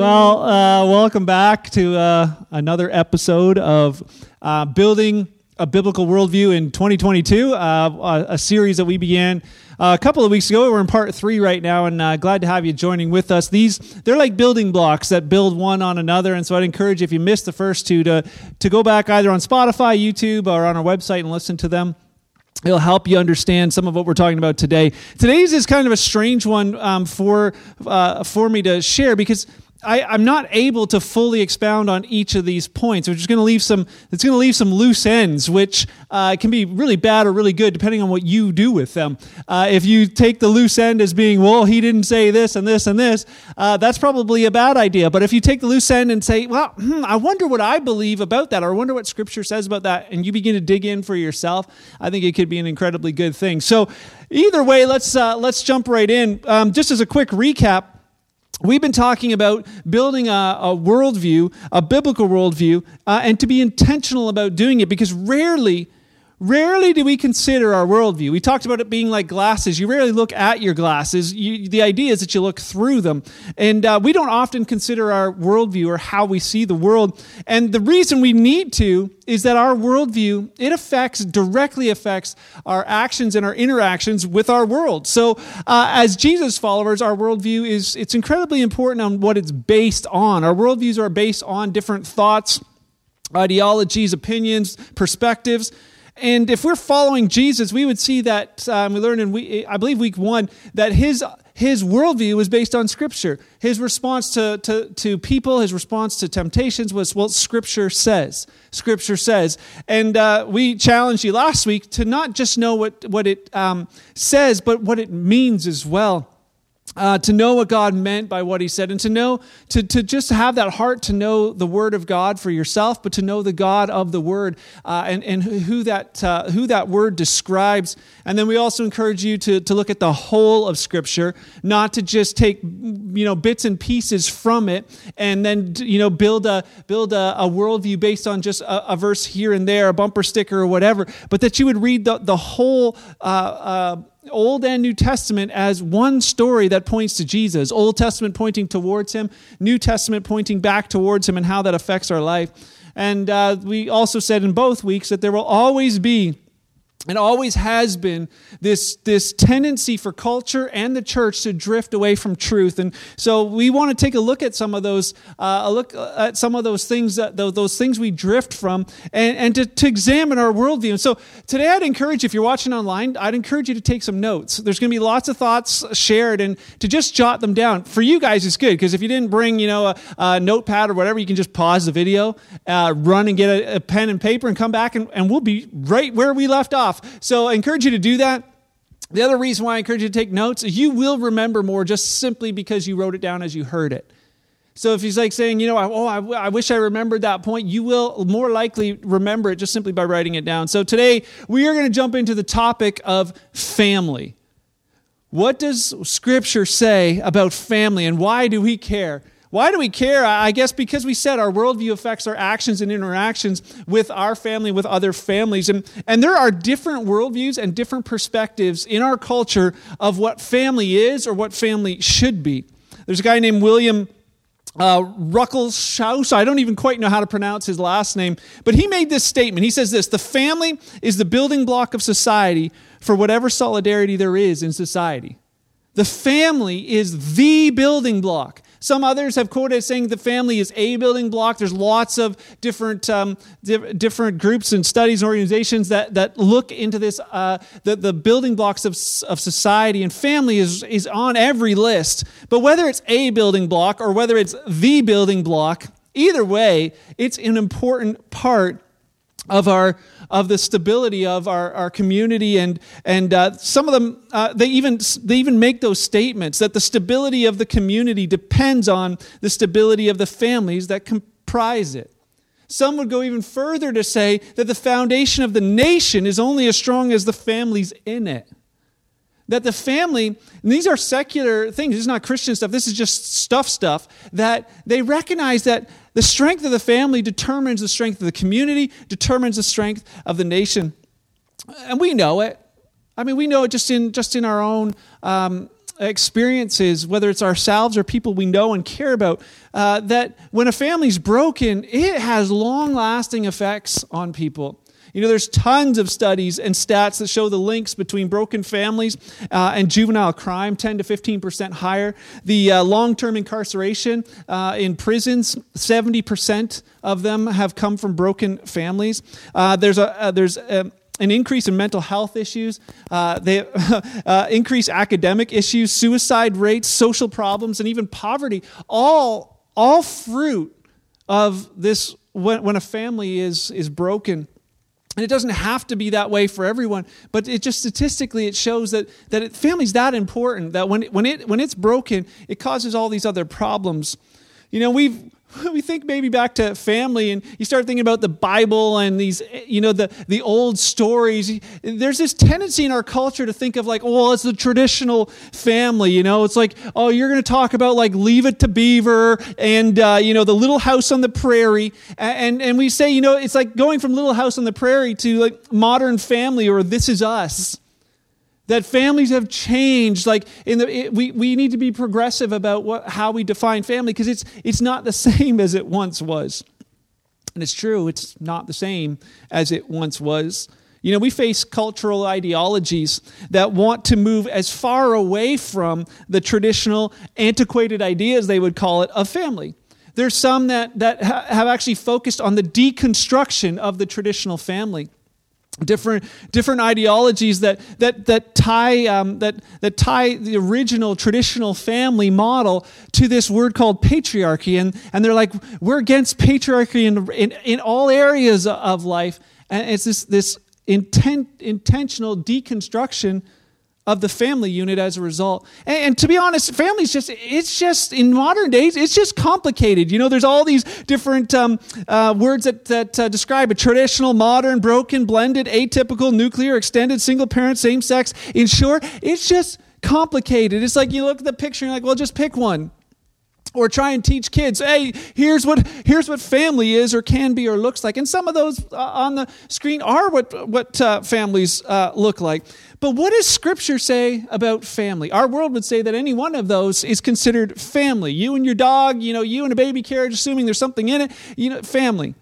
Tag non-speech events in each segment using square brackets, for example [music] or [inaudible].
Well, uh, welcome back to uh, another episode of uh, Building a Biblical Worldview in 2022, uh, a, a series that we began uh, a couple of weeks ago. We're in part three right now, and uh, glad to have you joining with us. These they're like building blocks that build one on another, and so I'd encourage if you missed the first two to to go back either on Spotify, YouTube, or on our website and listen to them. It'll help you understand some of what we're talking about today. Today's is kind of a strange one um, for uh, for me to share because I, am not able to fully expound on each of these points, which is going to leave some. It's going to leave some loose ends, which uh, can be really bad or really good depending on what you do with them. Uh, if you take the loose end as being, well, he didn't say this and this and this, uh, that's probably a bad idea. But if you take the loose end and say, well, hmm, I wonder what I believe about that, or I wonder what Scripture says about that, and you begin to dig in for yourself, I think it could be an incredibly good thing. So, either way, let's uh, let's jump right in. Um, just as a quick recap. We've been talking about building a, a worldview, a biblical worldview, uh, and to be intentional about doing it because rarely Rarely do we consider our worldview. We talked about it being like glasses. You rarely look at your glasses. You, the idea is that you look through them. And uh, we don't often consider our worldview or how we see the world. And the reason we need to is that our worldview, it affects, directly affects our actions and our interactions with our world. So uh, as Jesus followers, our worldview is, it's incredibly important on what it's based on. Our worldviews are based on different thoughts, ideologies, opinions, perspectives. And if we're following Jesus, we would see that um, we learned in week, I believe week one that his his worldview was based on Scripture. His response to, to, to people, his response to temptations was, well, Scripture says. Scripture says. And uh, we challenged you last week to not just know what, what it um, says, but what it means as well uh, to know what God meant by what he said, and to know, to, to just have that heart to know the word of God for yourself, but to know the God of the word uh, and, and who that, uh, who that word describes. And then we also encourage you to, to look at the whole of Scripture, not to just take you know, bits and pieces from it and then you know, build, a, build a, a worldview based on just a, a, verse here and there, a bumper sticker or whatever, but that you would read the, the whole uh, uh, Old and New Testament as one story that points to Jesus. Old Testament pointing towards him, New Testament pointing back towards him and how that affects our life. And uh, we also said in both weeks that there will always be and always has been this, this tendency for culture and the church to drift away from truth. And so we want to take a look at some of those uh, a look at some of those things that those things we drift from and, and to, to examine our worldview. And so today i'd encourage if you're watching online i'd encourage you to take some notes. There's going to be lots of thoughts shared and to just jot them down. For you guys it's good because if you didn't bring you know a, a, notepad or whatever you can just pause the video uh, run and get a, a pen and paper and come back and, and we'll be right where we left off off. So I encourage you to do that. The other reason why I encourage you to take notes is you will remember more just simply because you wrote it down as you heard it. So if he's like saying, you know, oh, I, I wish I remembered that point, you will more likely remember it just simply by writing it down. So today we are going to jump into the topic of family. What does Scripture say about family and why do we care? Why do we care? I guess because we said our worldview affects our actions and interactions with our family, with other families. And, and there are different worldviews and different perspectives in our culture of what family is or what family should be. There's a guy named William uh, Ruckelshaus. I don't even quite know how to pronounce his last name, but he made this statement. He says this The family is the building block of society for whatever solidarity there is in society. The family is the building block. Some others have quoted saying the family is a building block. There's lots of different, um, di- different groups and studies and organizations that, that look into this, uh, the, the building blocks of, of society, and family is, is on every list. But whether it's a building block or whether it's the building block, either way, it's an important part of our of the stability of our, our community and and uh, some of them uh, they even they even make those statements that the stability of the community depends on the stability of the families that comprise it. Some would go even further to say that the foundation of the nation is only as strong as the families in it that the family, these are secular things, this is not Christian stuff, this is just stuff stuff, that they recognize that the strength of the family determines the strength of the community, determines the strength of the nation. And we know it. I mean, we know it just in, just in our own um, experiences, whether it's ourselves or people we know and care about, uh, that when a family's broken, it has long lasting effects on people. You know, there's tons of studies and stats that show the links between broken families uh, and juvenile crime, 10 to 15% higher. The uh, long term incarceration uh, in prisons, 70% of them have come from broken families. Uh, there's a, uh, there's a, an increase in mental health issues, uh, they [laughs] uh, increase academic issues, suicide rates, social problems, and even poverty. All, all fruit of this when, when a family is, is broken. And it doesn't have to be that way for everyone, but it just statistically it shows that that it, family's that important that when when it when it's broken, it causes all these other problems. You know, we've [laughs] we think maybe back to family and you start thinking about the bible and these you know the, the old stories. There's this tendency in our culture to think of like oh it's the traditional family you know? It's like oh you're going to talk about like leave it to beaver and uh, you know the little house on the prairie. And, and we say you know it's like going from little house on the prairie to like modern family or this is us that families have changed like in the it, we, we need to be progressive about what, how we define family because it's it's not the [laughs] same as it once was. And it's true it's not the same as it once was. You know we face cultural ideologies that want to move as far away from the traditional antiquated ideas they would call it of family. There's some that that ha- have actually focused on the deconstruction of the traditional family different different ideologies that that that tie um, that that tie the original traditional family model to this word called patriarchy. And and they're like we're against patriarchy in in, in all areas of life. And it's this this intent intentional deconstruction of the family unit as a result. And, and, to be honest, families just, it's just, in modern days, it's just complicated. You know, there's all these different um, uh, words that, that uh, describe a traditional, modern, broken, blended, atypical, nuclear, extended, single parent, same sex. In short, it's just complicated. It's like you look at the picture and you're like, well, just pick one or try and teach kids hey here's what here's what family is or can be or looks like. And some of those uh, on the screen are what what uh, families uh, look like. But what does scripture say about family? Our world would say that any one of those is considered family. You and your dog you know you and a baby carriage assuming there's something in it you know family.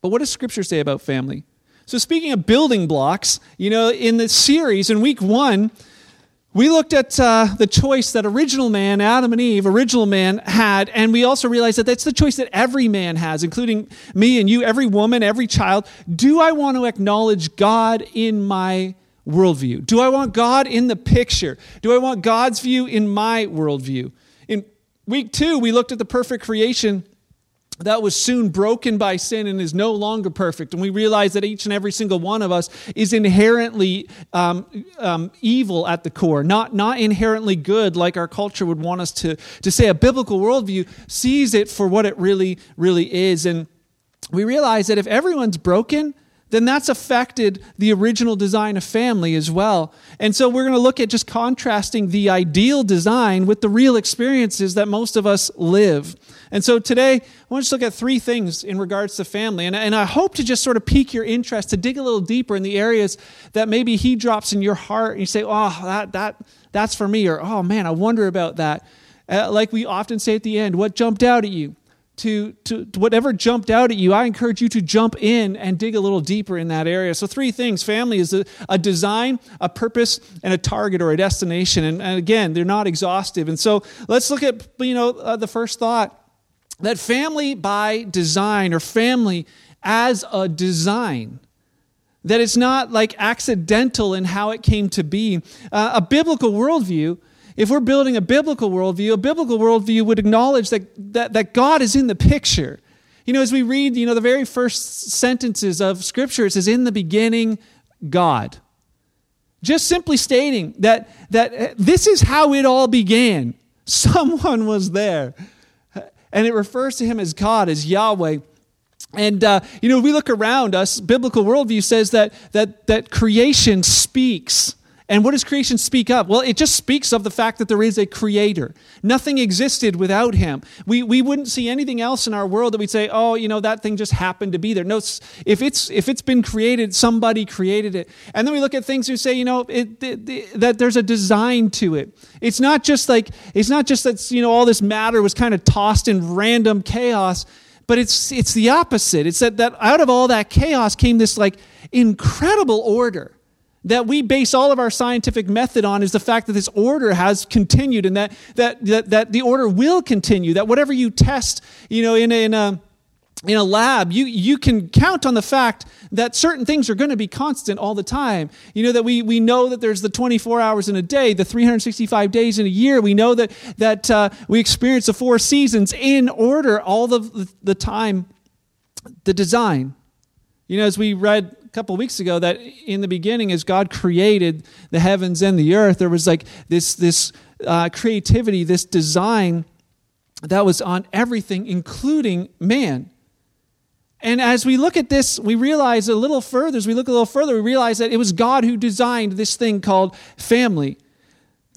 But what does scripture say about family? So speaking of building blocks you know in the series in week one we looked at uh, the choice that original man, Adam and Eve, original man, had, and we also realized that that's the choice that every man has, including me and you, every woman, every child. Do I want to acknowledge God in my worldview? Do I want God in the picture? Do I want God's view in my worldview? In week two, we looked at the perfect creation that was soon broken by sin and is no longer perfect. And we realize that each and every single one of us is inherently um, um, evil at the core, not, not inherently good like our culture would want us to, to say. A biblical worldview sees it for what it really, really is. And we realize that if everyone's broken, then that's affected the original design of family as well. And so we're going to look at just contrasting the ideal design with the real experiences that most of us live. And so today, I want to just look at three things in regards to family. And, and I hope to just sort of pique your interest, to dig a little deeper in the areas that maybe he drops in your heart and you say, oh, that, that, that's for me, or oh man, I wonder about that. Uh, like we often say at the end, what jumped out at you? To, to, whatever jumped out at you, I encourage you to jump in and dig a little deeper in that area. So, three things family is a, a design, a purpose, and a target or a destination. And, and again, they're not exhaustive. And so, let's look at you know uh, the first thought that family by design or family as a design that it's not like accidental in how it came to be uh, a biblical worldview if we're building a biblical worldview a biblical worldview would acknowledge that, that, that god is in the picture you know as we read you know the very first sentences of scripture it says in the beginning god just simply stating that that uh, this is how it all began [laughs] someone was there and it refers to him as God, as Yahweh. And uh, you know, we look around us. Biblical worldview says that that that creation speaks And what does creation speak of? Well, it just speaks of the fact that there is a creator. Nothing existed without him. We, we wouldn't see anything else in our world that we'd say, oh, you know, that thing just happened to be there. No, if it's, if it's been created, somebody created it. And then we look at things and say, you know, it, it, it, that there's a design to it. It's not just like, it's not just that, you know, all this matter was kind of tossed in random chaos, but it's, it's the opposite. It's that, that out of all that chaos came this like incredible order that we base all of our scientific method on is the fact that this order has continued and that, that, that, that the order will continue, that whatever you test, you know, in a, in a, in a lab, you, you can count on the fact that certain things are going to be constant all the time. You know, that we, we know that there's the 24 hours in a day, the 365 days in a year. We know that, that uh, we experience the four seasons in order all the, the time. The design. You know, as we read couple weeks ago that in the beginning, as God created the heavens and the earth, there was like this, this uh, creativity, this design that was on everything, including man. And as we look at this, we realize a little further, as we look a little further, we realize that it was God who designed this thing called family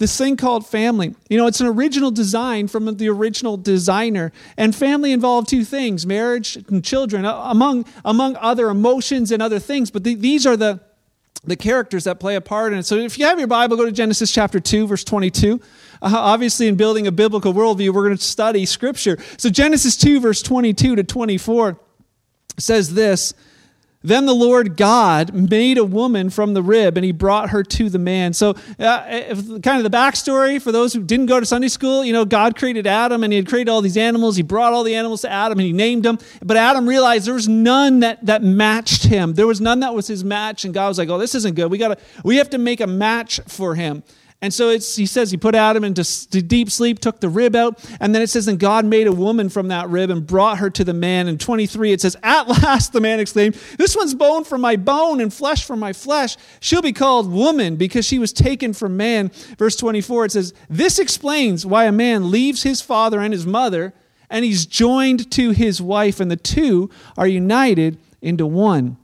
this thing called family. You know, it's an original design from the original designer. And family involved two things marriage and children, among, among other emotions and other things. But the, these are the, the characters that play a part in it. So if you have your Bible, go to Genesis chapter 2, verse 22. Uh, obviously, in building a biblical worldview, we're going to study Scripture. So Genesis 2, verse 22 to 24 says this. Then the Lord God made a woman from the rib and he brought her to the man. So, uh, kind of the backstory for those who didn't go to Sunday school, you know, God created Adam and he had created all these animals. He brought all the animals to Adam and he named them. But Adam realized there was none that, that matched him. There was none that was his match. And God was like, oh, this isn't good. We, gotta, we have to make a match for him. And so he says he put Adam into deep sleep, took the rib out, and then it says, and God made a woman from that rib and brought her to the man. And 23, it says, At last the man exclaimed, This one's bone from my bone and flesh from my flesh. She'll be called woman because she was taken from man. Verse 24, it says, This explains why a man leaves his father and his mother, and he's joined to his wife, and the two are united into one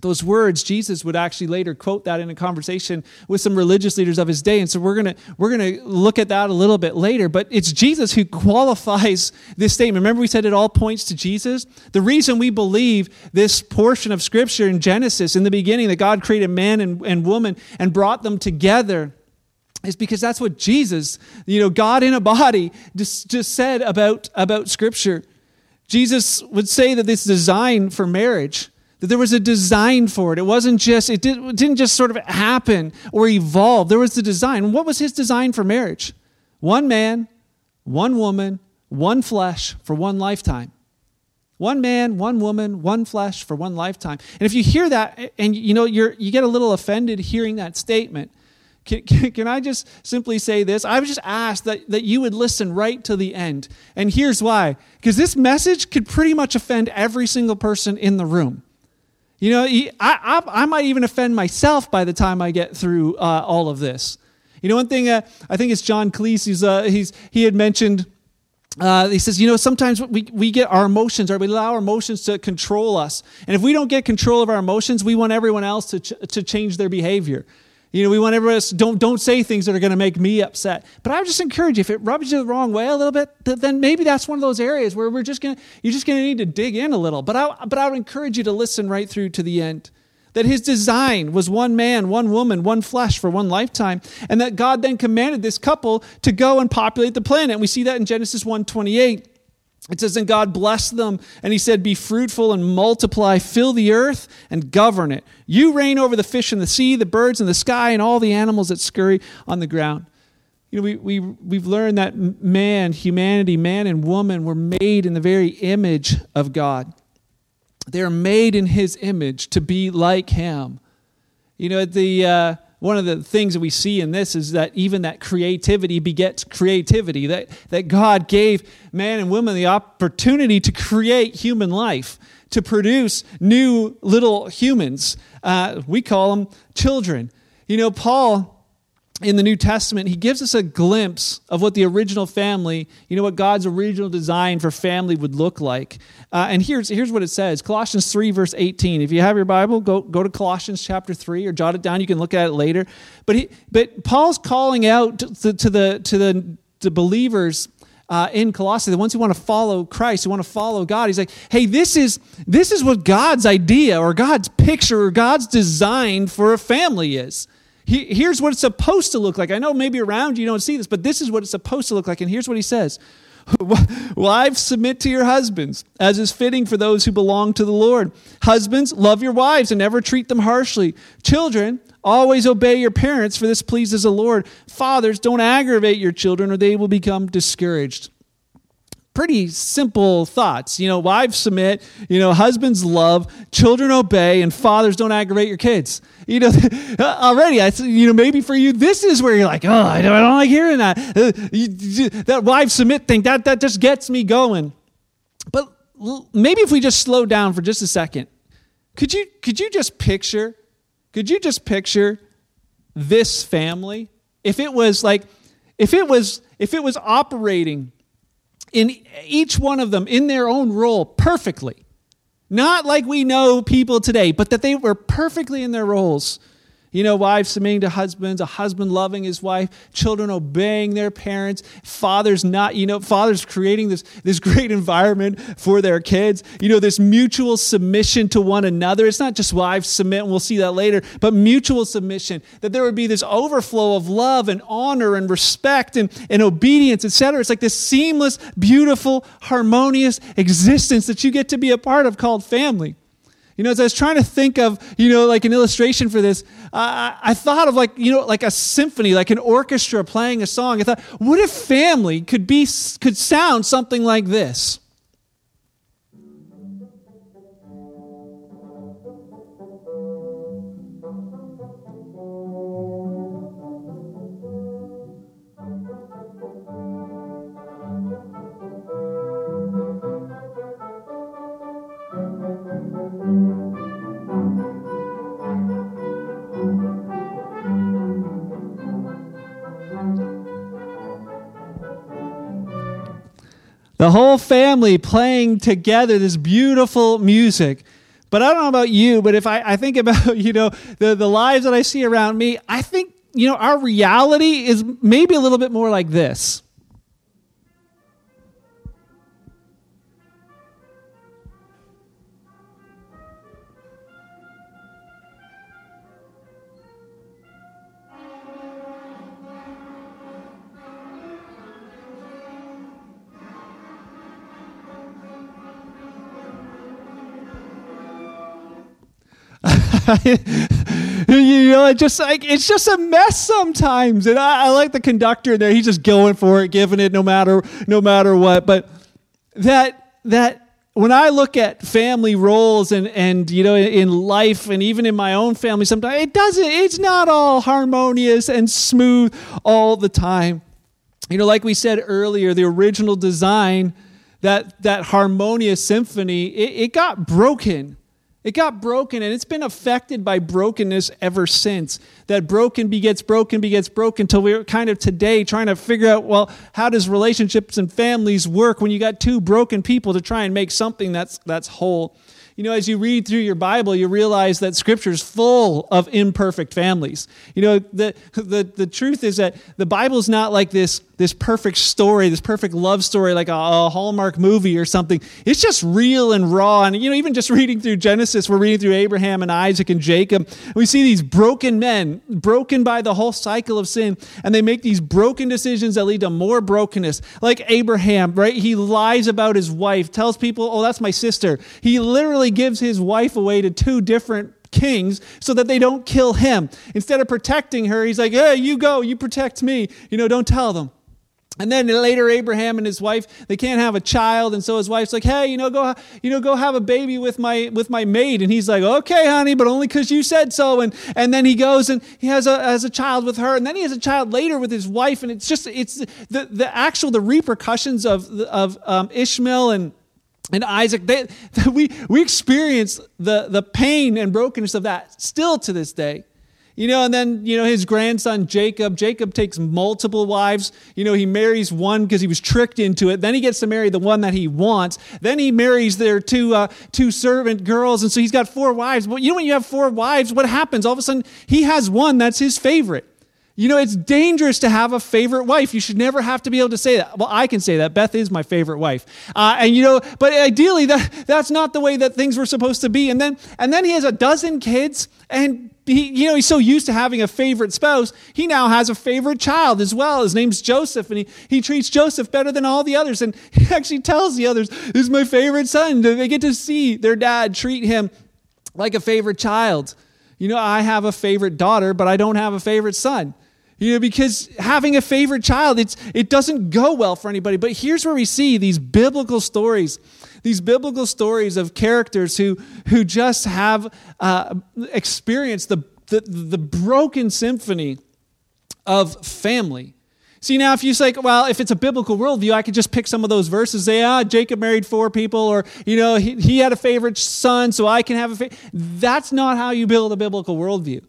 those words jesus would actually later quote that in a conversation with some religious leaders of his day. And so we're going to we're going to look at that a little bit later but it's jesus who qualifies this statement. Remember we said it all points to jesus? The reason we believe this portion of scripture in genesis in the beginning that god created man and, and woman and brought them together is because that's what jesus you know god in a body just, just said about about scripture. Jesus would say that this design for marriage that there was a design for it. It wasn't just, it, did, it didn't just sort of happen or evolve. There was the design. What was his design for marriage? One man, one woman, one flesh for one lifetime. One man, one woman, one flesh for one lifetime. And if you hear that and you know you're you get a little offended hearing that statement, can, can, can, I just simply say this? I was just asked that, that you would listen right to the end. And here's why. Because this message could pretty much offend every single person in the room. You know, I, I, I, might even offend myself by the time I get through uh, all of this. You know, one thing uh, I think it's John Cleese, he's, uh, he's, he had mentioned, uh, he says, you know, sometimes we, we get our emotions, or we allow our emotions to control us. And if we don't get control of our emotions, we want everyone else to, ch- to change their behavior. You know, we want everyone else, don't, don't say things that are going to make me upset. But I would just encourage you, if it rubs you the wrong way a little bit, then maybe that's one of those areas where we're just going to, you're just going to need to dig in a little. But I, but I would encourage you to listen right through to the end. That his design was one man, one woman, one flesh for one lifetime. And that God then commanded this couple to go and populate the planet. And we see that in Genesis 1 28. It says, And God blessed them, and he said, Be fruitful and multiply, fill the earth and govern it. You reign over the fish in the sea, the birds in the sky, and all the animals that scurry on the ground. You know, we, we, we've learned that man, humanity, man and woman were made in the very image of God. They are made in his image to be like him. You know, the. Uh, one of the things that we see in this is that even that creativity begets creativity, that, that God gave man and woman the opportunity to create human life, to produce new little humans. Uh, we call them children. You know, Paul in the New Testament, he gives us a glimpse of what the original family, you know, what God's original design for family would look like. Uh, and here's, here's what it says Colossians 3, verse 18. If you have your Bible, go, go to Colossians chapter 3 or jot it down. You can look at it later. But, he, but Paul's calling out to, to, the, to the, the believers uh, in Colossae, the ones who want to follow Christ, who want to follow God. He's like, hey, this is this is what God's idea or God's picture or God's design for a family is. He, here's what it's supposed to look like. I know maybe around you don't see this, but this is what it's supposed to look like. And here's what he says [laughs] Wives, submit to your husbands, as is fitting for those who belong to the Lord. Husbands, love your wives and never treat them harshly. Children, always obey your parents, for this pleases the Lord. Fathers, don't aggravate your children, or they will become discouraged pretty simple thoughts. You know, wives submit, you know, husbands love, children obey, and fathers don't aggravate your kids. You know, [laughs] already, I, you know, maybe for you, this is where you're like, oh, I don't, I don't like hearing that. Uh, that wives submit thing, that, that just gets me going. But maybe if we just slow down for just a second, could you, could you just picture, could you just picture this family? If it was like, if it was, if it was operating in each one of them in their own role perfectly. Not like we know people today, but that they were perfectly in their roles. You know, wives submitting to husbands, a husband loving his wife, children obeying their parents, fathers not, you know, fathers creating this, this great environment for their kids. You know, this mutual submission to one another. It's not just wives submit, and we'll see that later, but mutual submission, that there would be this overflow of love and honor and respect and, and obedience, etc. It's like this seamless, beautiful, harmonious existence that you get to be a part of called family. You know, as I was trying to think of, you know, like an illustration for this, uh, I thought of like, you know, like a symphony, like an orchestra playing a song. I thought, what if family could be, could sound something like this? The whole family playing together this beautiful music. But I don't know about you, but if I, I think about, [laughs] you know, the, the lives that I see around me, I think, you know, our reality is maybe a little bit more like this. [laughs] you know, it just like it's just a mess sometimes. And I, I like the conductor there; he's just going for it, giving it no matter no matter what. But that that when I look at family roles and and you know in life and even in my own family, sometimes it doesn't. It's not all harmonious and smooth all the time. You know, like we said earlier, the original design that that harmonious symphony it, it got broken it got broken and it's been affected by brokenness ever since. That broken begets broken begets broken until we're kind of today trying to figure out, well, how does relationships and families work when you got two broken people to try and make something that's, that's whole? You know, as you read through your Bible, you realize that Scripture is full of imperfect families. You know, the, the, the truth is that the Bible is not like this, this perfect story, this perfect love story, like a, a, Hallmark movie or something. It's just real and raw. And, you know, even just [laughs] reading through Genesis, we're reading through Abraham and Isaac and Jacob. We see these broken men, broken by the whole cycle of sin, and they make these broken decisions that lead to more brokenness. Like Abraham, right? He lies about his wife, tells people, oh, that's my sister. He literally gives his wife away to two different kings so that they don't kill him. Instead of protecting her, he's like, hey, you go, you protect me. You know, don't tell them. And then later, Abraham and his wife they can't have a child, and so his wife's like, "Hey, you know, go, you know, go have a baby with my with my maid." And he's like, "Okay, honey, but only because you said so." And and then he goes and he has a has a child with her, and then he has a child later with his wife, and it's just it's the the actual the repercussions of of um, Ishmael and and Isaac, they, [laughs] we, we experience the, the pain and brokenness of that still to this day. You know, and then, you know, his grandson Jacob, Jacob takes multiple wives. You know, he marries one because he was tricked into it. Then he gets to marry the one that he wants. Then he marries their two, uh, two servant girls. And so he's got four wives. But you know, when you have four wives, what happens? All of a sudden, he has one that's his favorite. You know, it's dangerous to have a favorite wife. You should never have to be able to say that. Well, I can say that. Beth is my favorite wife. Uh, and you know, but ideally that, that's not the way that things were supposed to be. And then, and then he has a dozen kids and he, you know, he's so used to having a favorite spouse. He now has a favorite child as well. His name's Joseph and he, he treats Joseph better than all the others. And [laughs] he actually tells the others, this is my favorite son. They get to see their dad treat him like a favorite child. You know, I have a favorite daughter, but I don't have a favorite son. You know, because having a favorite child, it's, it doesn't go well for anybody. But here's where we see these biblical stories, these biblical stories of characters who, who just have uh, experienced the, the, the broken symphony of family. See, now if you say, well, if it's a biblical worldview, I could just pick some of those verses, say, ah, Jacob married four people, or, you know, he, he had a favorite son, so I can have a favorite. That's not how you build a biblical worldview.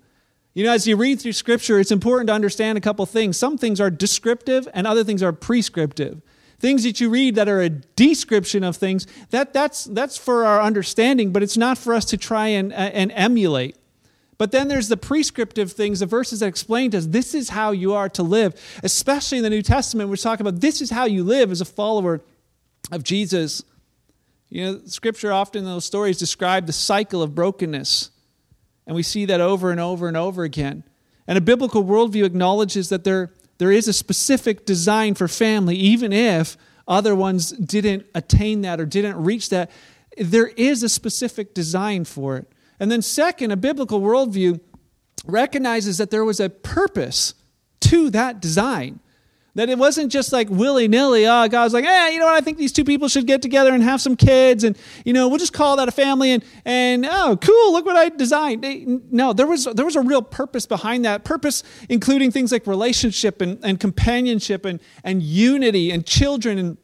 You know, as you read through Scripture, it's important to understand a couple things. Some things are descriptive, and other things are prescriptive. Things that you read that are a description of things, that, that's, that's for our understanding, but it's not for us to try and, uh, and emulate. But then there's the prescriptive things, the verses that explain to us this is how you are to live, especially in the New Testament, we're talking about this is how you live as a follower of Jesus. You know, Scripture often in those stories describe the cycle of brokenness and we see that over and over and over again. And a biblical worldview acknowledges that there, there is a specific design for family, even if other ones didn't attain that or didn't reach that. There is a specific design for it. And then, second, a biblical worldview recognizes that there was a purpose to that design. That it wasn't just like willy nilly. Oh, God was like, eh, you know what? I think these two people should get together and have some kids, and you know, we'll just call that a family. And and oh, cool! Look what I designed. No, there was there was a real purpose behind that. Purpose including things like relationship and, and companionship and and unity and children and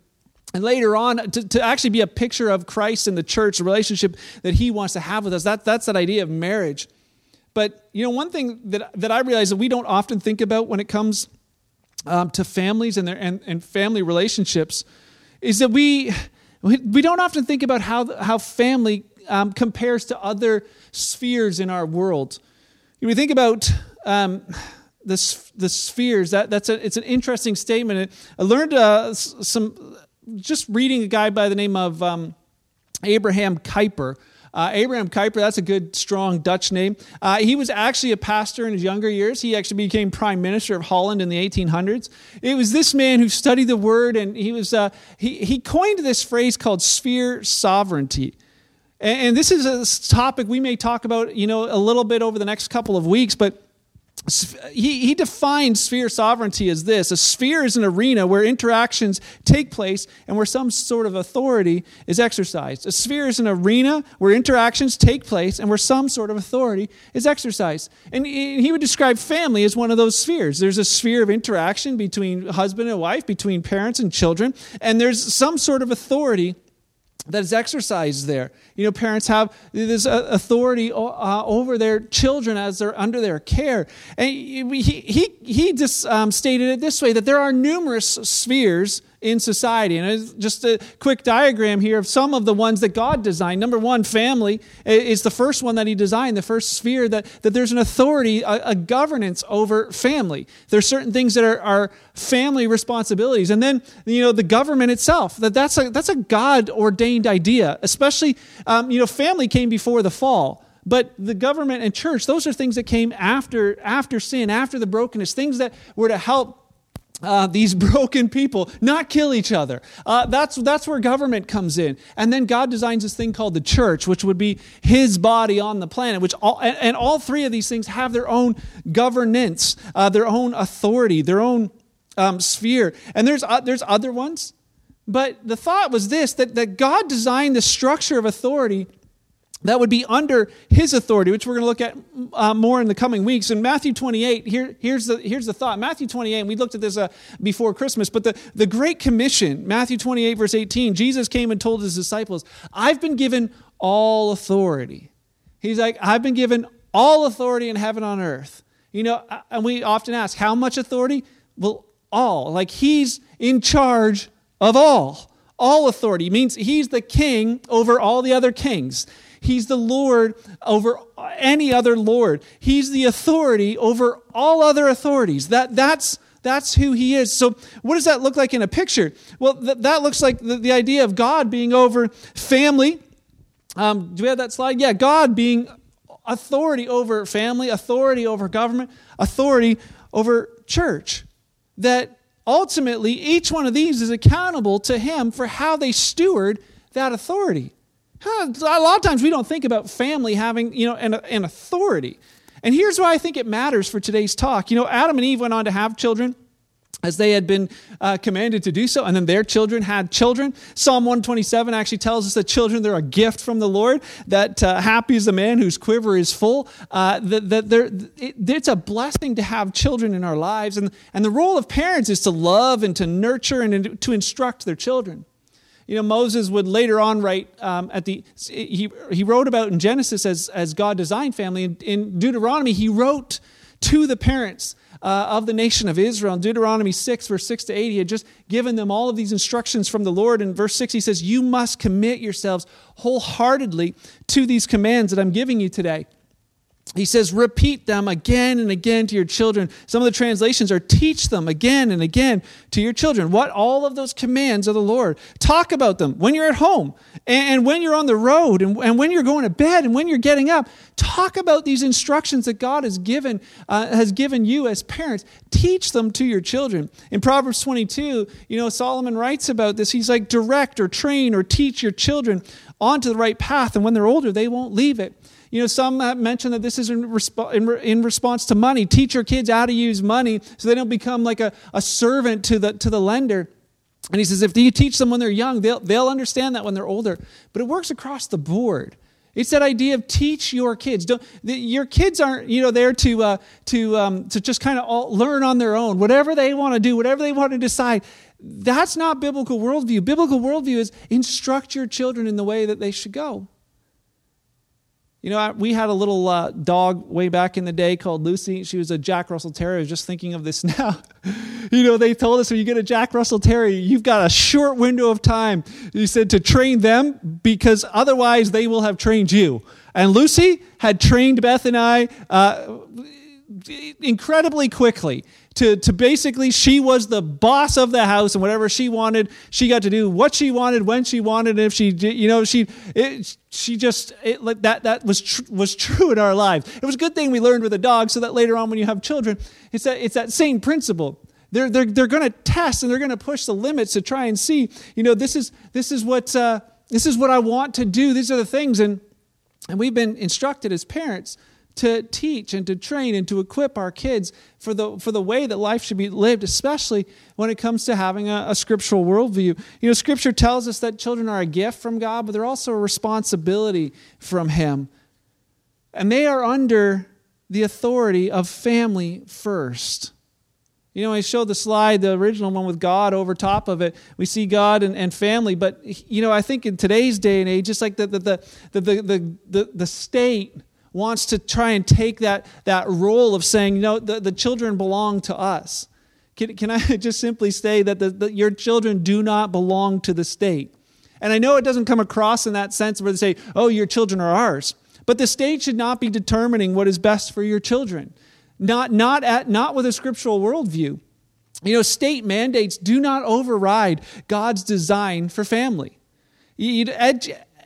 and later on to, to actually be a picture of Christ and the church, the relationship that He wants to have with us. That that's that idea of marriage. But you know, one thing that that I realize that we don't often think about when it comes um, to families and, their, and, and family relationships is that we, we don't often think about how, how family um, compares to other spheres in our world. We think about um, the, the spheres. That, that's a, it's an interesting statement. I learned uh, some, just reading a guy by the name of um, Abraham Kuyper, uh, Abraham Kuyper, that's a good, strong Dutch name. Uh, he was actually a pastor in his younger years. He actually became prime minister of Holland in the 1800s. It was this man who studied the word, and he was uh, he, he coined this phrase called sphere sovereignty. And, and this is a topic we may talk about, you know, a little bit over the next couple of weeks, but he, he defines sphere sovereignty as this a sphere is an arena where interactions take place and where some sort of authority is exercised. A sphere is an arena where interactions take place and where some sort of authority is exercised. And he would describe family as one of those spheres. There's a sphere of interaction between husband and wife, between parents and children, and there's some sort of authority that is exercised there. You know, parents have this authority uh, over their children as they're under their care. And he, he, he just um, stated it this way that there are numerous spheres in society. And it's just a quick diagram here of some of the ones that God designed. Number one, family is the first one that He designed, the first sphere that, that there's an authority, a, a governance over family. There's certain things that are, are family responsibilities. And then, you know, the government itself, that that's a, that's a God ordained idea, especially, um, you know, family came before the fall but the government and church those are things that came after after sin after the brokenness things that were to help uh, these [laughs] broken people not kill each other. Uh, that's, that's where government comes in. And then God designs this thing called the church, which would be his body on the planet, which all, and, and all three of these things have their own governance, uh, their own authority, their own um, sphere. And there's, uh, there's other ones. But the thought was this that, that God designed the structure of authority that would be under his authority, which we're going to look at uh, more in the coming weeks. In Matthew 28, here, here's, the, here's the thought. Matthew 28, and we looked at this uh, before Christmas, but the, the Great Commission, Matthew 28, verse 18, Jesus came and told his disciples, I've been given all authority. He's like, I've been given all authority in heaven on earth. You know, and we often ask, how much authority? Well, all. Like he's in charge of all. All authority means he's the king over all the other kings. He's the Lord over any other Lord. He's the authority over all other authorities. That, that's, that's who he is. So, what does that look like in a picture? Well, th- that looks like the, the, idea of God being over family. Um, do we have that slide? Yeah, God being authority over family, authority over government, authority over church. That ultimately each one of these is accountable to him for how they steward that authority. A lot of times we don't think about family having, you know, an, an authority. And here's why I think it matters for today's talk. You know, Adam and Eve went on to have children as they had been uh, commanded to do so, and then their children had children. Psalm 127 actually tells us that children, they're a gift from the Lord, that uh, happy is the man whose quiver is full, uh, that, that it, it's a blessing to have children in our lives. And, and the role of parents is to love and to nurture and to instruct their children. You know, Moses would later on write um, at the he he wrote about in Genesis as as God designed family. In, in Deuteronomy, he wrote to the parents uh, of the nation of Israel. In Deuteronomy 6, verse 6 to 8, he had just given them all of these instructions from the Lord. In verse 6, he says, You must commit yourselves wholeheartedly to these commands that I'm giving you today he says, repeat them again and again to your children. Some of the translations are teach them again and again to your children. What all of those commands of the Lord. Talk about them when you're at home and when you're on the road and when you're going to bed and when you're getting up. Talk about these instructions that God has given, uh, has given you as parents. Teach them to your children. In Proverbs 22, you know, Solomon writes about this. He's like, direct or train or teach your children onto the right path. And when they're older, they won't leave it. You know, some have mentioned that this is in, resp- in, re- in, response to money. Teach your kids how to use money so they don't become like a, a servant to the, to the lender. And he says, if you teach them when they're young, they'll, they'll understand that when they're older. But it works across the board. It's that idea of teach your kids. Don't, the, your kids aren't, you know, there to, uh, to, um, to just kind of learn on their own. Whatever they want to do, whatever they want to decide, that's not biblical worldview. Biblical worldview is instruct your children in the way that they should go. You know, we had a little uh, dog way back in the day called Lucy. She was a Jack Russell Terrier. Just thinking of this [laughs] now. you know, they told us when you get a Jack Russell Terrier, you've got a short window of time. You said to train them because otherwise they will have trained you. And Lucy had trained Beth and I uh, incredibly quickly to, to basically she was the boss of the house and whatever she wanted she got to do what she wanted when she wanted and if she you know she it, she just it, like that that was tr- was [laughs] true in our lives. It was a good thing we learned with a dog so that later on when you have children it's that it's that same principle. They're they're, they're going to test and they're going to push the limits to try and see you know this is this is what uh, this is what I want to do. These are the things. And and we've been instructed as parents to teach and to train and to equip our kids for the, for the way that life should be lived, especially when it comes to having a, a scriptural worldview. You know, Scripture tells us that children are a gift from God, but they're also a responsibility from Him. And they are under the authority of family first. You know, I showed the slide, the original one with God over top of it. We see God and, and family. But, you know, I think in today's day and age, just like the, the, the, the, the, the, the state wants to try and take that, that role of saying, know, the, the children belong to us. Can, can I [laughs] just simply say that the, the, your children do not belong to the state? And I know it doesn't come across in that sense where they say, oh, your children are ours. But the state should not be determining what is best for your children, not, not, at, not with a scriptural worldview. You know, state mandates do not override God's design for family. You,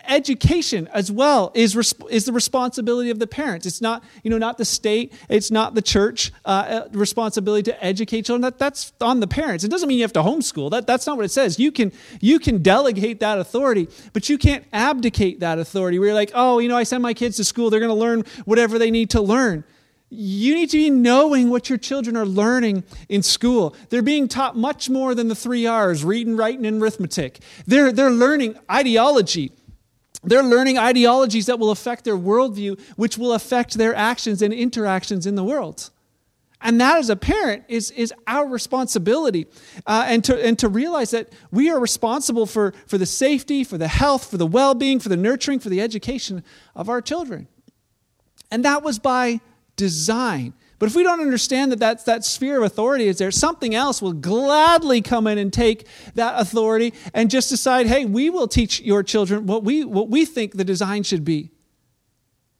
education as well is, is the responsibility of the parents. It's not, you know, not the state, it's not the church uh, uh, responsibility to educate children. That, that's on the parents. It doesn't mean you have to homeschool. That, that's not what it says. You can, you can delegate that authority, but you can't abdicate that authority where you're like, oh, you know, I send my kids to school, they're going to learn whatever they need to learn. You need to be knowing what your children are learning in school. They're being taught much more than the three R's reading, writing, and arithmetic. They're, they're learning ideology they're learning ideologies that will affect their worldview, which will affect their actions and interactions in the world. And that, as a parent, is, is our responsibility. Uh, and, to, and to realize that we are responsible for, for the safety, for the health, for the well being, for the nurturing, for the education of our children. And that was by design. But if we don't understand that that's, that sphere of authority is there, something else will gladly come in and take that authority and just decide, hey, we will teach your children what we, what we think the design should be.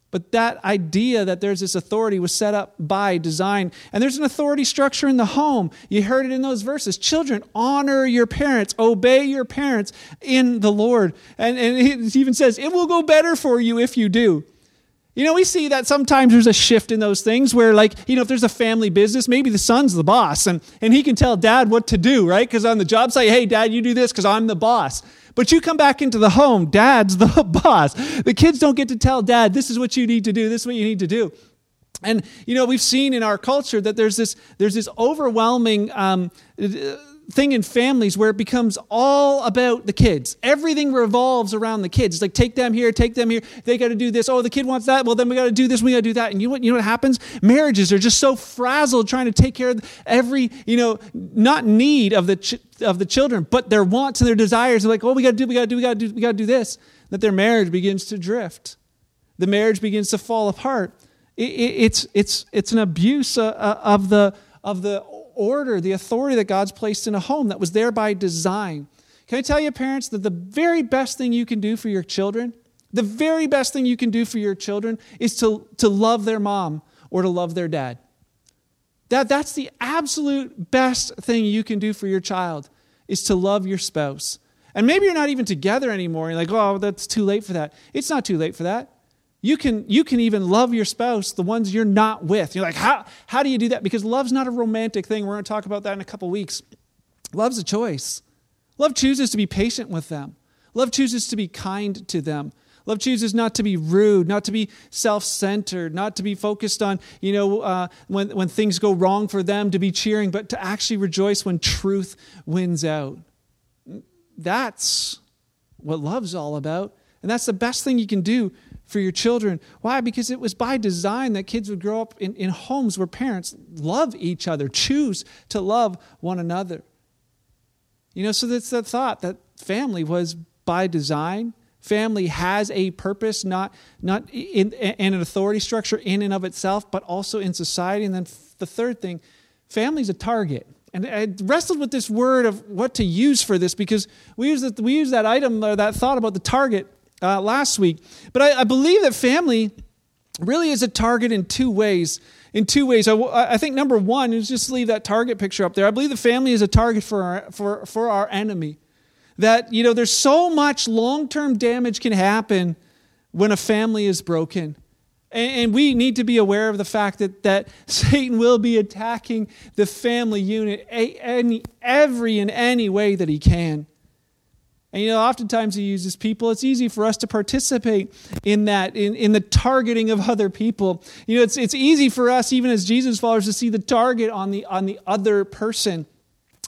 But that idea that there's this authority was set up by design. And there's an authority structure in the home. You heard it in those verses. Children, honor your parents, obey your parents in the Lord. And, and it even says, it will go better for you if you do. You know, we see that sometimes there's a shift in those things where, like, you know, if there's a family business, maybe the son's the boss and, and he can tell dad what to do, right? Because on the job site, hey, dad, you do this because I'm the boss. But you come back into the home, dad's the [laughs] boss. The kids don't get to tell dad, this is what you need to do, this is what you need to do. And you know, we've seen in our culture that there's this there's this overwhelming um, thing in families where it becomes all about the kids. Everything revolves around the kids. It's like take them here, take them here. They got to do this. Oh, the kid wants that. Well, then we got to do this. We got to do that. And you know what? You know what happens? Marriages are just so frazzled trying to take care of every you know not need of the ch- of the children, but their wants and their desires. They're like, oh, we got to do, we got to do, we got to do, we got to do this. That their marriage begins to drift. The marriage begins to fall apart. It, it, it's it's it's an abuse uh, uh, of the of the order, the authority that God's placed in a home that was there by design. Can I tell you, parents, that the very best thing you can do for your children, the very best thing you can do for your children is to, to love their mom or to love their dad. That, that's the absolute best thing you can do for your child is to love your spouse. And maybe you're not even together anymore. You're like, oh, that's too late for that. It's not too late for that. You can, you can even love your spouse, the ones you're not with. You're like, how, how do you do that? Because love's not a romantic thing. We're going to talk about that in a couple weeks. Love's a choice. Love chooses to be patient with them. Love chooses to be kind to them. Love chooses not to be rude, not to be self centered, not to be focused on, you know, uh, when, when things go wrong for them, to be cheering, but to actually rejoice when truth wins out. That's what love's all about. And that's the best thing you can do for your children. Why? Because it was by design that kids would grow up in, in homes where parents love each other, choose to love one another. You know, so that's the thought that family was by design. Family has a purpose, not, not in, in an authority structure in and of itself, but also in society. And then the third thing, family's a target. And I wrestled with this word of what to use for this because we use, that, we use that item or that thought about the target uh, last week. But I, I, believe that family really is a target in two ways. In two ways. I, I think number one is just leave that target picture up there. I believe the family is a target for our, for, for our enemy. That, you know, there's so much long term damage can happen when a family is broken. And, we need to be aware of the fact that, that [laughs] Satan will be attacking the family unit any, every and any way that he can. And you know, oftentimes he uses people. It's easy for us to participate in that, in, in the targeting of other people. You know, it's, it's easy for us, even as Jesus followers, to see the target on the, on the other person.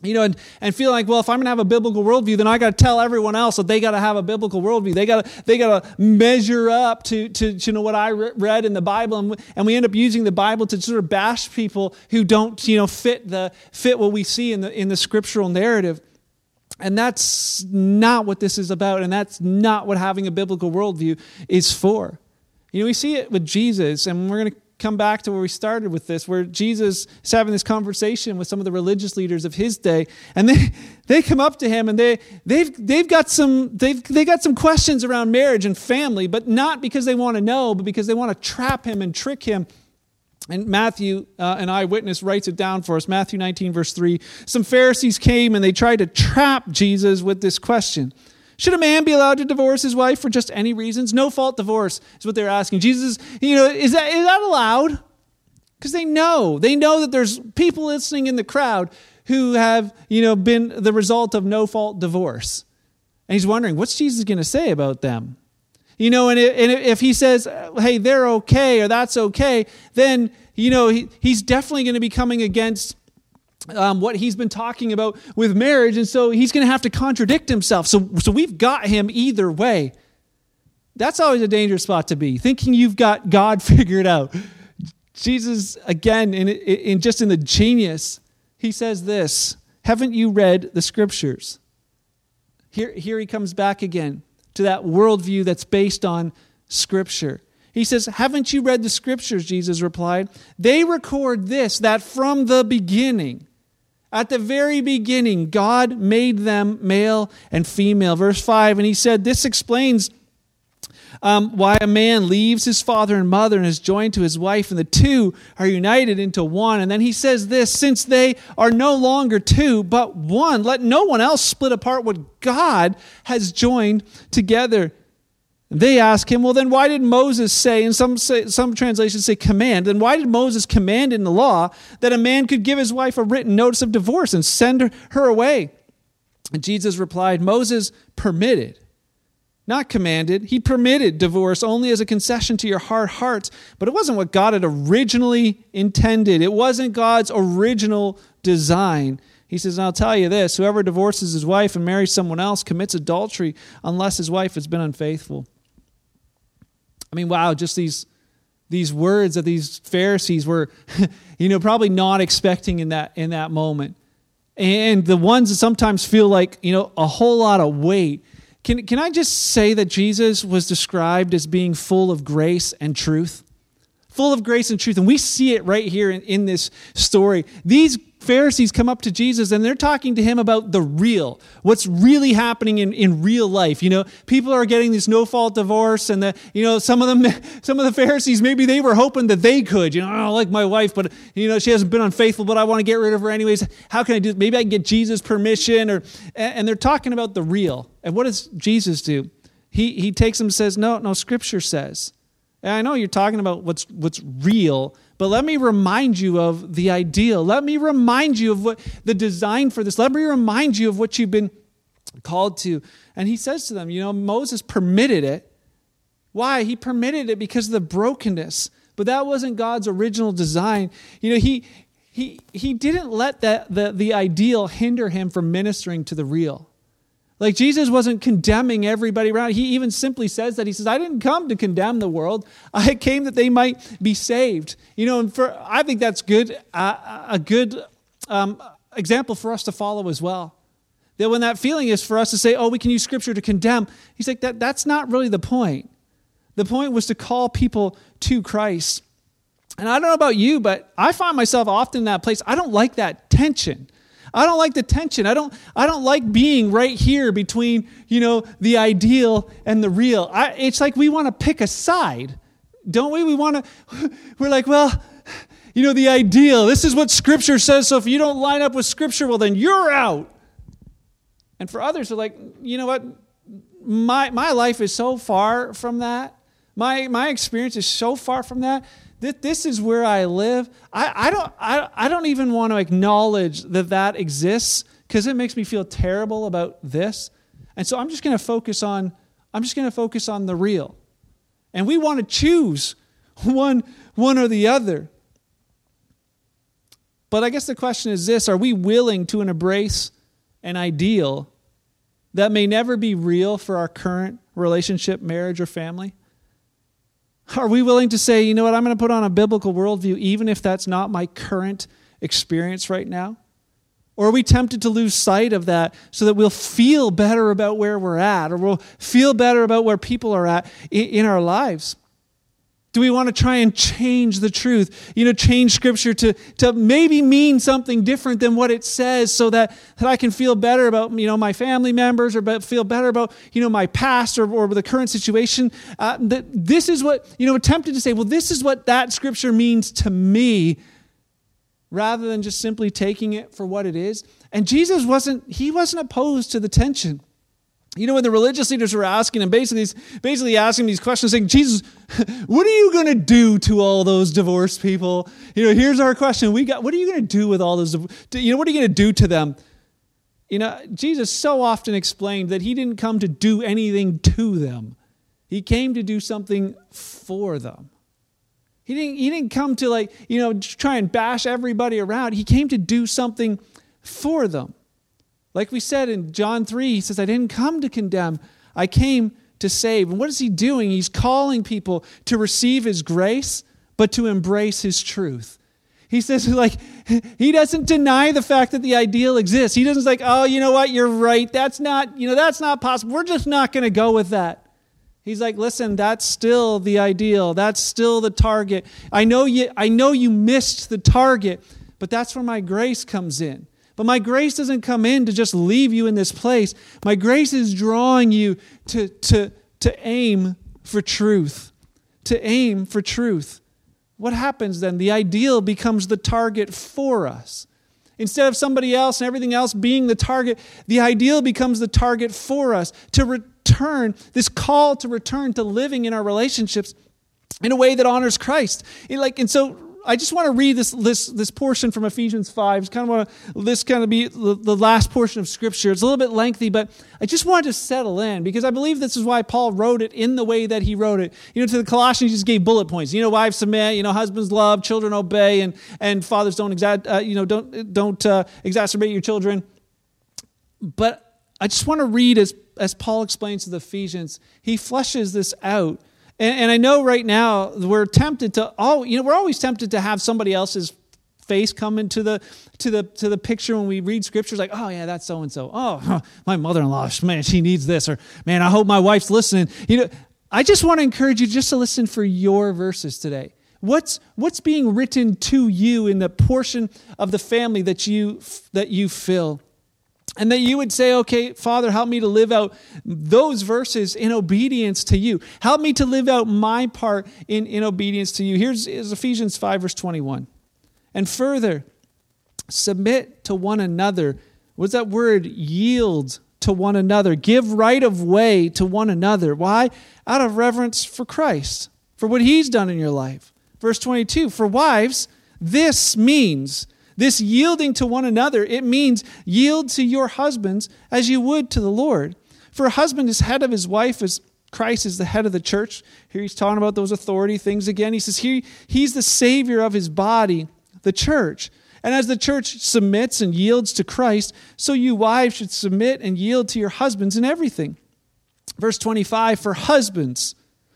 You know, and, and feel like, well, if I'm going to have a biblical worldview, then I got to tell everyone else that they got to have a biblical worldview. They got to they got to measure up to, to, to you know what I read in the Bible, and, and we end up using the Bible to sort of bash people who don't you know fit the fit what we see in the in the scriptural narrative. And that's not what this is about, and that's not what having a biblical worldview is for. You know, we see it with Jesus, and we're going to come back to where we started with this, where Jesus is having this conversation with some of the religious leaders of his day, and they, [laughs] they come up to him and they, they've, they've, got some, they've they've got some questions around marriage and family, but not because they want to know, but because they want to trap him and trick him and Matthew, uh, an eyewitness, writes it down for us. Matthew 19, verse 3. Some Pharisees came and they tried to trap Jesus with this question Should a man be allowed to divorce his wife for just any reasons? No fault divorce is what they're asking. Jesus, you know, is that, is that allowed? Because they know. They know that there's people listening in the crowd who have, you know, been the result of no fault divorce. And he's wondering, what's Jesus going to say about them? You know, and if he says, hey, they're okay or that's okay, then, you know, he, he's definitely going to be coming against um, what he's been talking about with marriage. And so he's going to have to contradict himself. So, so we've got him either way. That's always a dangerous spot to be, thinking you've got God [laughs] figured out. Jesus, again, in, in just in the genius, he says this Haven't you read the scriptures? Here, here he comes back again to that worldview that's based on Scripture. He says, Haven't you read the scriptures? Jesus replied. They record this, that from the beginning, at the very beginning, God made them male and female. Verse 5, and he said, This explains um, why a man leaves his father and mother and is joined to his wife, and the two are united into one. And then he says this since they are no longer two, but one, let no one else split apart what God has joined together. They ask him, well, then why did Moses say, and some, say, some translations say command, then why did Moses command in the law that a man could give his wife a written notice of divorce and send her away? And Jesus replied, Moses permitted not commanded. He permitted divorce only as a concession to your hard hearts, but it wasn't what God had originally intended. It wasn't God's original design. He says, I'll tell you this whoever divorces his wife and marries someone else commits adultery unless his wife has been unfaithful. I mean, wow, just these, these words that these Pharisees were, [laughs] you know, probably not expecting in that, in that moment. And the ones that sometimes feel like, you know, a whole lot of weight can, can I just say that Jesus was described as being full of grace and truth? Full of grace and truth. And we see it right here in, in this story. These Pharisees come up to Jesus and they're talking to him about the real, what's really happening in, in real life. You know, people are getting this no fault divorce, and the, you know, some of them, [laughs] some of the Pharisees, maybe they were hoping that they could. You know, I like my wife, but you know, she hasn't been unfaithful, but I want to get rid of her anyways. How can I do? Maybe I can get Jesus' permission, or and they're talking about the real. And what does Jesus do? He he takes them and says, No, no, Scripture says. And I know you're talking about what's what's real but let me remind you of the ideal. Let me remind you of what the design for this. Let me remind you of what you've been called to. And he says to them, you know, Moses permitted it. Why? He permitted it because of the brokenness. But that wasn't God's original design. You know, he he he didn't let that the, the ideal hinder him from ministering to the real. Like Jesus wasn't condemning everybody around. He even simply says that. He says, I didn't come to condemn the world. I came that they might be saved. You know, and for I think that's good, uh, a good um, example for us to follow as well. That when that feeling is for us to say, oh, we can use scripture to condemn, he's like, that, that's not really the point. The point was to call people to Christ. And I don't know about you, but I find myself often in that place. I don't like that tension. I don't like the tension. I don't, I don't like being right here between, you know, the ideal and the real. I, it's like we want to pick a side, don't we? We want to, [laughs] we're like, well, you know, the ideal. This is what Scripture says. So if you don't line up with Scripture, well, then you're out. And for others, they're like, you know what? My, my life is so far from that. My, my experience is so far from that this is where I live. I, I, don't, I, I don't even want to acknowledge that that exists because it makes me feel terrible about this. And so I'm just going to focus on I'm just going to focus on the real. And we want to choose one one or the other. But I guess the question is this, are we willing to embrace an ideal that may never be real for our current relationship, marriage or family? Are we willing to say, you know what, I'm going to put on a biblical worldview even if that's not my current experience right now? Or are we tempted to lose sight of that so that we'll feel better about where we're at or we'll feel better about where people are at in our lives? Do we want to try and change the truth? You know, change scripture to, to maybe mean something different than what it says so that, that I can feel better about, you know, my family members or feel better about, you know, my past or, or the current situation. Uh, that this is what, you know, tempted to say, well, this is what that scripture means to me rather than just simply taking it for what it is. And Jesus wasn't, he wasn't opposed to the tension. You know, when the religious leaders were asking him, basically, basically asking these questions, saying, Jesus, [laughs] what are you going to do to all those divorced people? You know, here's our question. We got, what are you going to do with all those, you know, what are you going to do to them? You know, Jesus so often explained that he didn't come to do anything to them. He came to do something for them. He didn't, he didn't come to like, you know, try and bash everybody around. He came to do something for them. Like we said in John 3, he says, I didn't come to condemn, I came to save. And what is he doing? He's calling people to receive his grace, but to embrace his truth. He says, [laughs] like, he doesn't deny the fact that the ideal exists. He doesn't like, oh, you know what, you're right. That's not, you know, that's not possible. We're just not going to go with that. He's like, listen, that's still the ideal. That's still the target. I know you, I know you missed the target, but that's where my grace comes in. But my grace doesn't come in to just leave you in this place. My grace is drawing you to, to, to aim for truth. To aim for truth. What happens then? The ideal becomes the target for us. Instead of somebody else and everything else being the target, the ideal becomes the target for us to, return, this call to return to living in our relationships in a way that honors Christ. It like, and so I just want to read this, this, this portion from Ephesians 5. It's kind of want to, this kind of be the, the last portion of Scripture. It's a little bit lengthy, but I just wanted to settle in because I believe this is why Paul wrote it in the way that he wrote it. You know, to the Colossians, he just gave bullet points. You know, wives submit, you know, husbands love, children obey, and, and fathers don't, exa- uh, you know, don't, don't uh, exacerbate your children. But I just want to read as as Paul explains to the Ephesians, he fleshes this out. And, and I know right now we're tempted to, oh, you know, we're always tempted to have somebody else's face come into the to the to the picture when we read scriptures like oh yeah that's so and so oh [laughs] my mother-in-law man she needs this or man i hope my wife's listening. You know i just want to encourage you just to listen for your verses today. What's what's being written to you in the portion of the family that you that you fill and that you would say, okay, Father, help me to live out those verses in obedience to you. Help me to live out my part in, in obedience to you. Here's, here's Ephesians 5, verse 21. And further, submit to one another. What's that word? Yield to one another. Give right of way to one another. Why? Out of reverence for Christ, for what he's done in your life. Verse 22 For wives, this means this yielding to one another, it means yield to your husbands as you would to the Lord. For a husband is head of his wife as Christ is the head of the church. Here he's talking about those authority things again. He says he, he's the savior of his body, the church. And as the church submits and yields to Christ, so you wives should submit and yield to your husbands in everything. Verse 25 For husbands,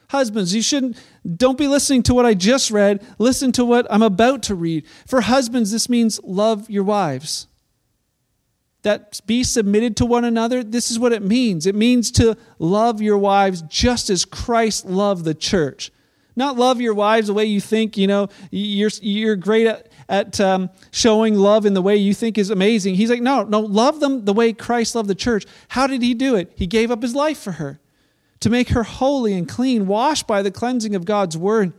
Husbands, you shouldn't, don't be listening to what I just read. Listen to what I'm about to read. For husbands, this means love your wives. That be submitted to one another, this is what it means. It means to love your wives just as Christ loved the church. Not love your wives the way you think, you know, you're, you're great at, at um, showing love in the way you think is amazing. He's like, no, no, love them the way Christ loved the church. How did he do it? He gave up his life for her to make her holy and clean, washed by the cleansing of God's word.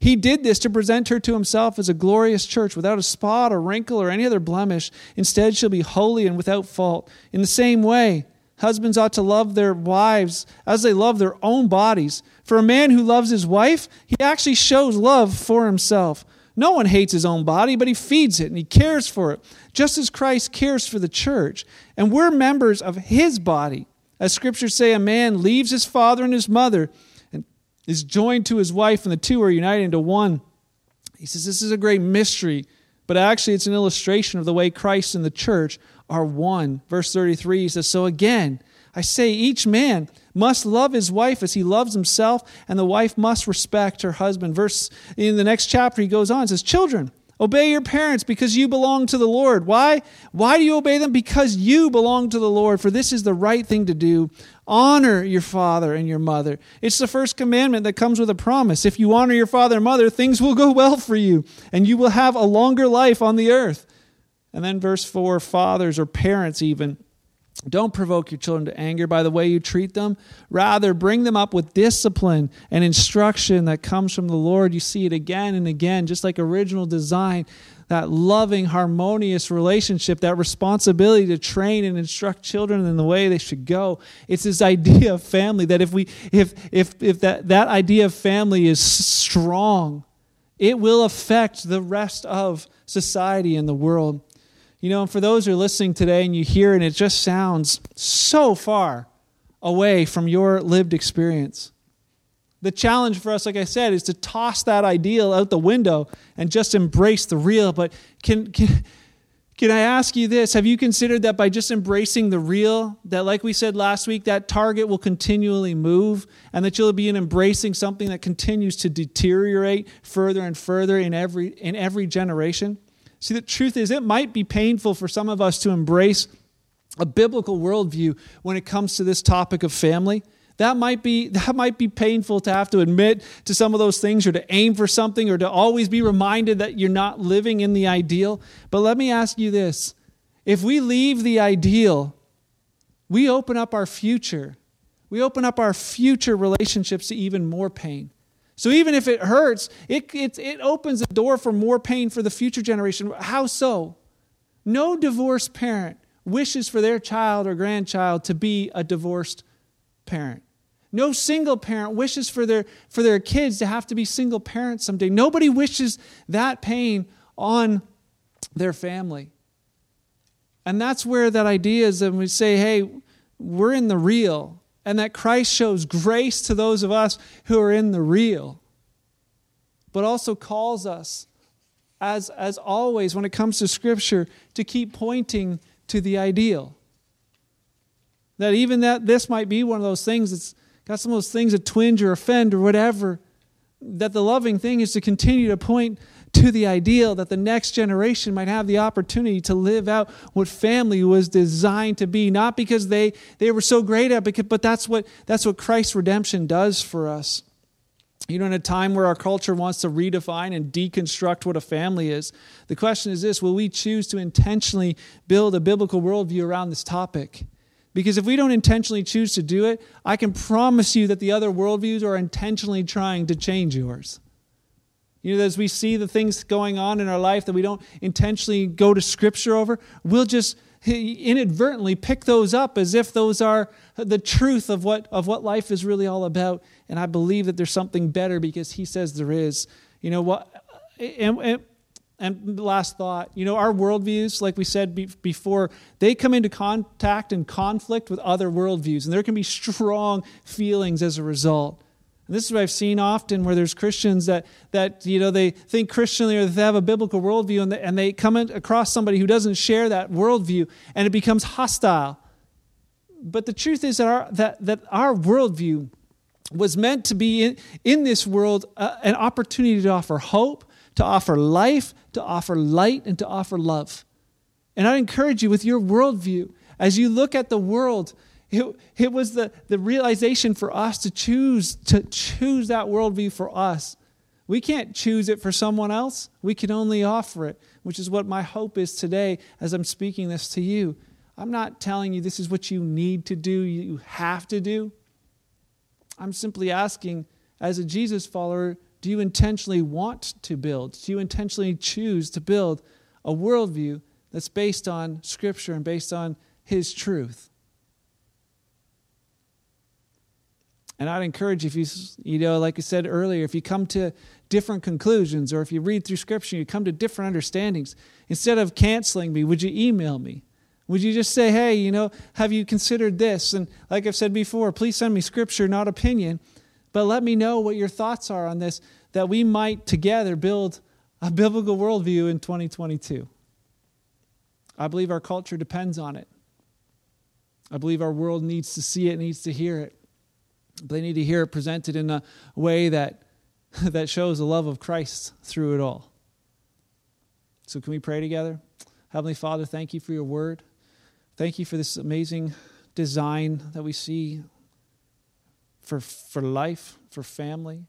He did this to present her to himself as a glorious church without a spot or wrinkle or any other blemish. Instead, she'll be holy and without fault. In the same way, husbands ought to love their wives as they love their own bodies. For a man who loves his wife, he actually shows love for himself. No one hates his own body, but he feeds it and he cares for it, just as Christ cares for the church. And we're members of his body. As scriptures say, a man leaves his father and his mother and is joined to his wife, and the two are united into one. He says this is a great mystery, but actually it's an illustration of the way Christ and the church are one. Verse 33 he says, So again, I say each man must love his wife as he loves himself, and the wife must respect her husband. Verse in the next chapter, he goes on says, Children, Obey your parents because you belong to the Lord. Why? Why do you obey them? Because you belong to the Lord, for this is the right thing to do. Honor your father and your mother. It's the first commandment that comes with a promise. If you honor your father and mother, things will go well for you, and you will have a longer life on the earth. And then verse 4 fathers or parents, even don't provoke your children to anger by the way you treat them. Rather, bring them up with discipline and instruction that comes from the Lord. You see it again and again, just like original design, that loving, harmonious relationship, that responsibility to train and instruct children in the way they should go. It's this idea of family that if we if if if that, that idea of family is strong, it will affect the rest of society and the world. You know, and for those who are listening today and you hear and it just sounds so far away from your lived experience. The challenge for us, like I said, is to toss that ideal out the window and just embrace the real. But can, can, can I ask you this? Have you considered that by just embracing the real, that like we said last week, that target will continually move and that you'll be in embracing something that continues to deteriorate further and further in every, in every generation? See, the truth is, it might be painful for some of us to embrace a biblical worldview when it comes to this topic of family. That might be [laughs] that might be painful to have to admit to some of those things or to aim for something or to always be reminded that you're not living in the ideal. But let me ask you this. If we leave the ideal, we open up our future. We open up our future relationships to even more pain. So even if it hurts, it, it, it opens the door for more pain for the future generation. How so? No divorced parent wishes for their child or grandchild to be a divorced parent. No single parent wishes for their, for their kids to have to be single parents someday. Nobody wishes that pain on their family. And that's where that idea is and we say, hey, we're in the real, and that Christ shows grace to those of us who are in the real, but also calls us, as, as always, when it comes to Scripture, to keep pointing to the ideal. That even that this might be one of those things that's got some of those things that twinge or offend or whatever, that the loving thing is to continue to point to the ideal that the next generation might have the opportunity to live out what family was designed to be. Not because they, they were so great at it but that's what that's what christ's redemption does for us. You know in a time where our culture wants to redefine and deconstruct what a family is the question is this will we choose to intentionally build a biblical worldview around this topic? Because if we don't intentionally choose to do it, I can promise you that the other worldviews are intentionally trying to change yours. You know, as we see the things going on in our life that we don't intentionally go to Scripture over, we'll just inadvertently pick those up as if those are the truth of what, of what life is really all about. And I believe that there's something better because He says there is. You know what? And, and and last thought, you know, our worldviews, like we said before, they come into contact and conflict with other worldviews, and there can be strong feelings as a result. And this is what I've seen often where there's Christians that, that you know, they think Christianly or they have a biblical worldview, and they, and they come across somebody who doesn't share that worldview, and it becomes hostile. But the truth is that our, that, that our worldview was meant to be in, in this world uh, an opportunity to offer hope, to offer life, to offer light, and to offer love. And I encourage you with your worldview, as you look at the world, it, it was the, the realization for us to choose to choose that worldview for us. We can't choose it for someone else. We can only offer it, which is what my hope is today as I'm speaking this to you. I'm not telling you this is what you need to do, you have to do. I'm simply asking, as a Jesus follower, do you intentionally want to build? Do you intentionally choose to build a worldview that's based on Scripture and based on His truth? And I'd encourage if you, you know, like I said earlier, if you come to different conclusions or if you read through Scripture, you come to different understandings, instead of canceling me, would you email me? Would you just say, hey, you know, have you considered this? And like I've said before, please send me Scripture, not opinion. But let me know what your thoughts are on this, that we might together build a biblical worldview in 2022. I believe our culture depends on it. I believe our world needs to see it, needs to hear it. They need to hear it presented in a way that, [laughs] that shows the love of Christ through it all. So, can we pray together? Heavenly Father, thank you for your word. Thank you for this amazing design that we see for, for life, for family.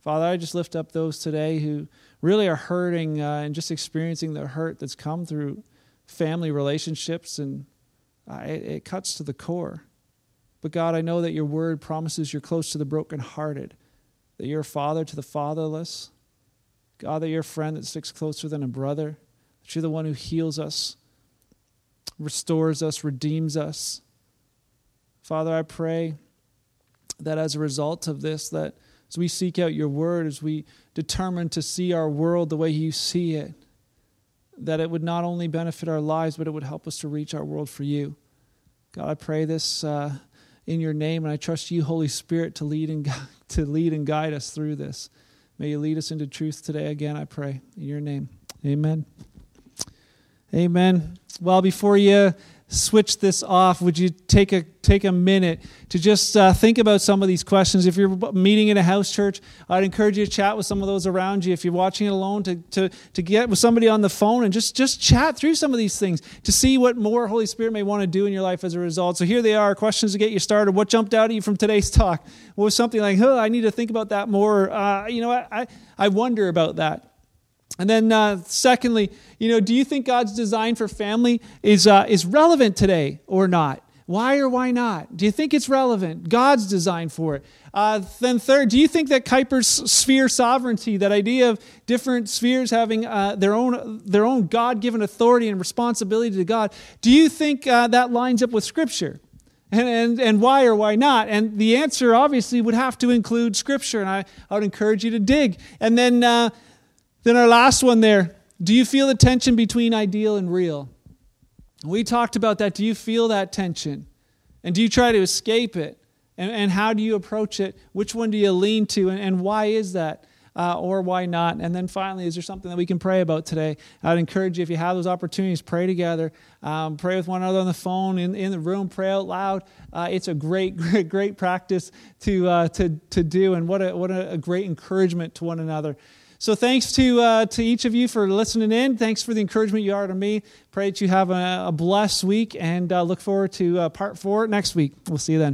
Father, I just lift up those today who really are hurting uh, and just experiencing the hurt that's come through family relationships, and uh, it, it cuts to the core. But God, I know that your word promises you're close to the brokenhearted, that you're a father to the fatherless. God, that you're a friend that sticks closer than a brother, that you're the one who heals us, restores us, redeems us. Father, I pray that as a result of this, that as we seek out your word, as we determine to see our world the way you see it, that it would not only benefit our lives, but it would help us to reach our world for you. God, I pray this uh, in your name, and I trust you, Holy Spirit, to lead and [laughs] to lead and guide us through this. May you lead us into truth today. Again, I pray in your name. Amen. Amen. Well, before you switch this off, would you take a take a minute to just uh, think about some of these questions? If you're meeting in a house church, I'd encourage you to chat with some of those around you. If you're watching it alone, to to to get with somebody on the phone and just just chat through some of these things to see what more Holy Spirit may want to do in your life as a result. So here they are, questions to get you started. What jumped out at you from today's talk? What was something like, oh, I need to think about that more. Uh, you know, I, I I wonder about that. And then, uh, secondly, you know, do you think God's design for family is, uh, is relevant today or not? Why or why not? Do you think it's relevant? God's design for it. Uh, then, third, do you think that Kuyper's sphere sovereignty, that idea of different spheres having uh, their own, their own God given authority and responsibility to God, do you think uh, that lines up with Scripture? And, and, and why or why not? And the answer obviously would have to include Scripture, and I, I would encourage you to dig. And then uh, then our last one there do you feel the tension between ideal and real? We talked about that. Do you feel that tension? And do you try to escape it? And, and how do you approach it? Which one do you lean to? And, and why is that? Uh, or why not? And then finally, is there something that we can pray about today? I'd encourage you, if you have those opportunities, pray together. Um, pray with one another on the phone, in, in the room, pray out loud. Uh, it's a great, [laughs] great, great practice to, uh, to, to do, and what, a, what a, a great encouragement to one another. So thanks to, uh, to each of you for listening in. Thanks for the encouragement you are to me. Pray that you have a, a blessed week and uh, look forward to uh, part four next week. We'll see you then.